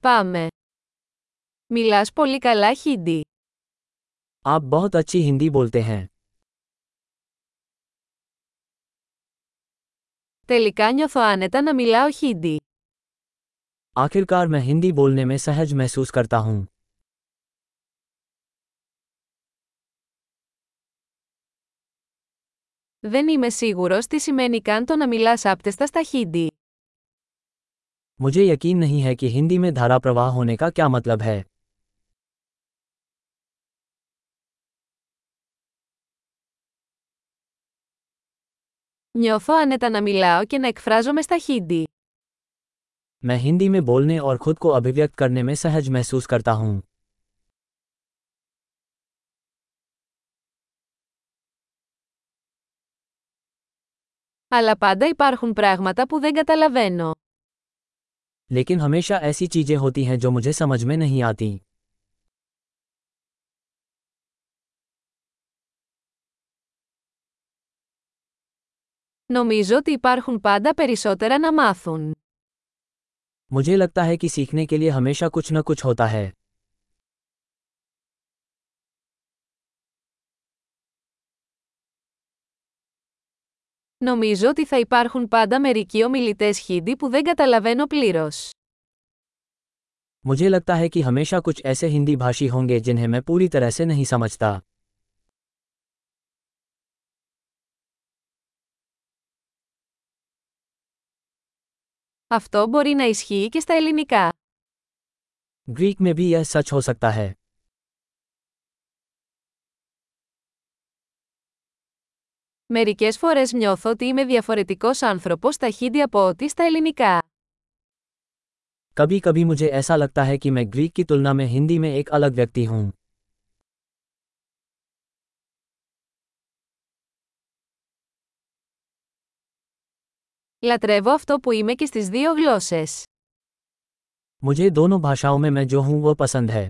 Πάμε. Μιλάς πολύ καλά χίντι. आप बहुत अच्छी हिंदी बोलते हैं Τελικά νιώθω άνετα να μιλάω χίντι. आखिरकार मैं हिंदी बोलने में सहज महसूस करता हूँ Δεν είμαι σίγουρος τι σημαίνει καν το να μιλάς άπτεστα στα χίντι. मुझे यकीन नहीं है कि हिंदी में धारा प्रवाह होने का क्या मतलब है Νιώθω άνετα να μιλάω και να εκφράζομαι στα χίντι. मैं हिंदी में बोलने और खुद को अभिव्यक्त करने में सहज महसूस करता हूँ Αλλά πάντα υπάρχουν πράγματα που δεν καταλαβαίνω. लेकिन हमेशा ऐसी चीजें होती हैं जो मुझे समझ में नहीं आती Νομίζω ότι υπάρχουν πάντα περισσότερα να μάθουν. मुझे लगता है कि सीखने के लिए हमेशा कुछ न कुछ होता है Νομίζω ότι θα υπάρχουν πάντα μερικοί ομιλητές χίντι που δεν καταλαβαίνω πλήρως. मुझे लगता है कि हमेशा कुछ ऐसे हिंदी भाषी होंगे जिन्हें मैं पूरी तरह से नहीं समझता Αυτό μπορεί να ισχύει και στα ελληνικά. ग्रीक में भी यह सच हो सकता है Μερικές φορές νιώθω ότι είμαι διαφορετικός άνθρωπος στα χίντι από ό,τι στα ελληνικά. कभी कभी मुझे ऐसा लगता है कि मैं ग्रीक की तुलना में हिंदी में एक अलग व्यक्ति हूँ Λατρεύω αυτό που είμαι και στις δύο γλώσσες. मुझे दोनों भाषाओं में मैं जो हूँ वो पसंद है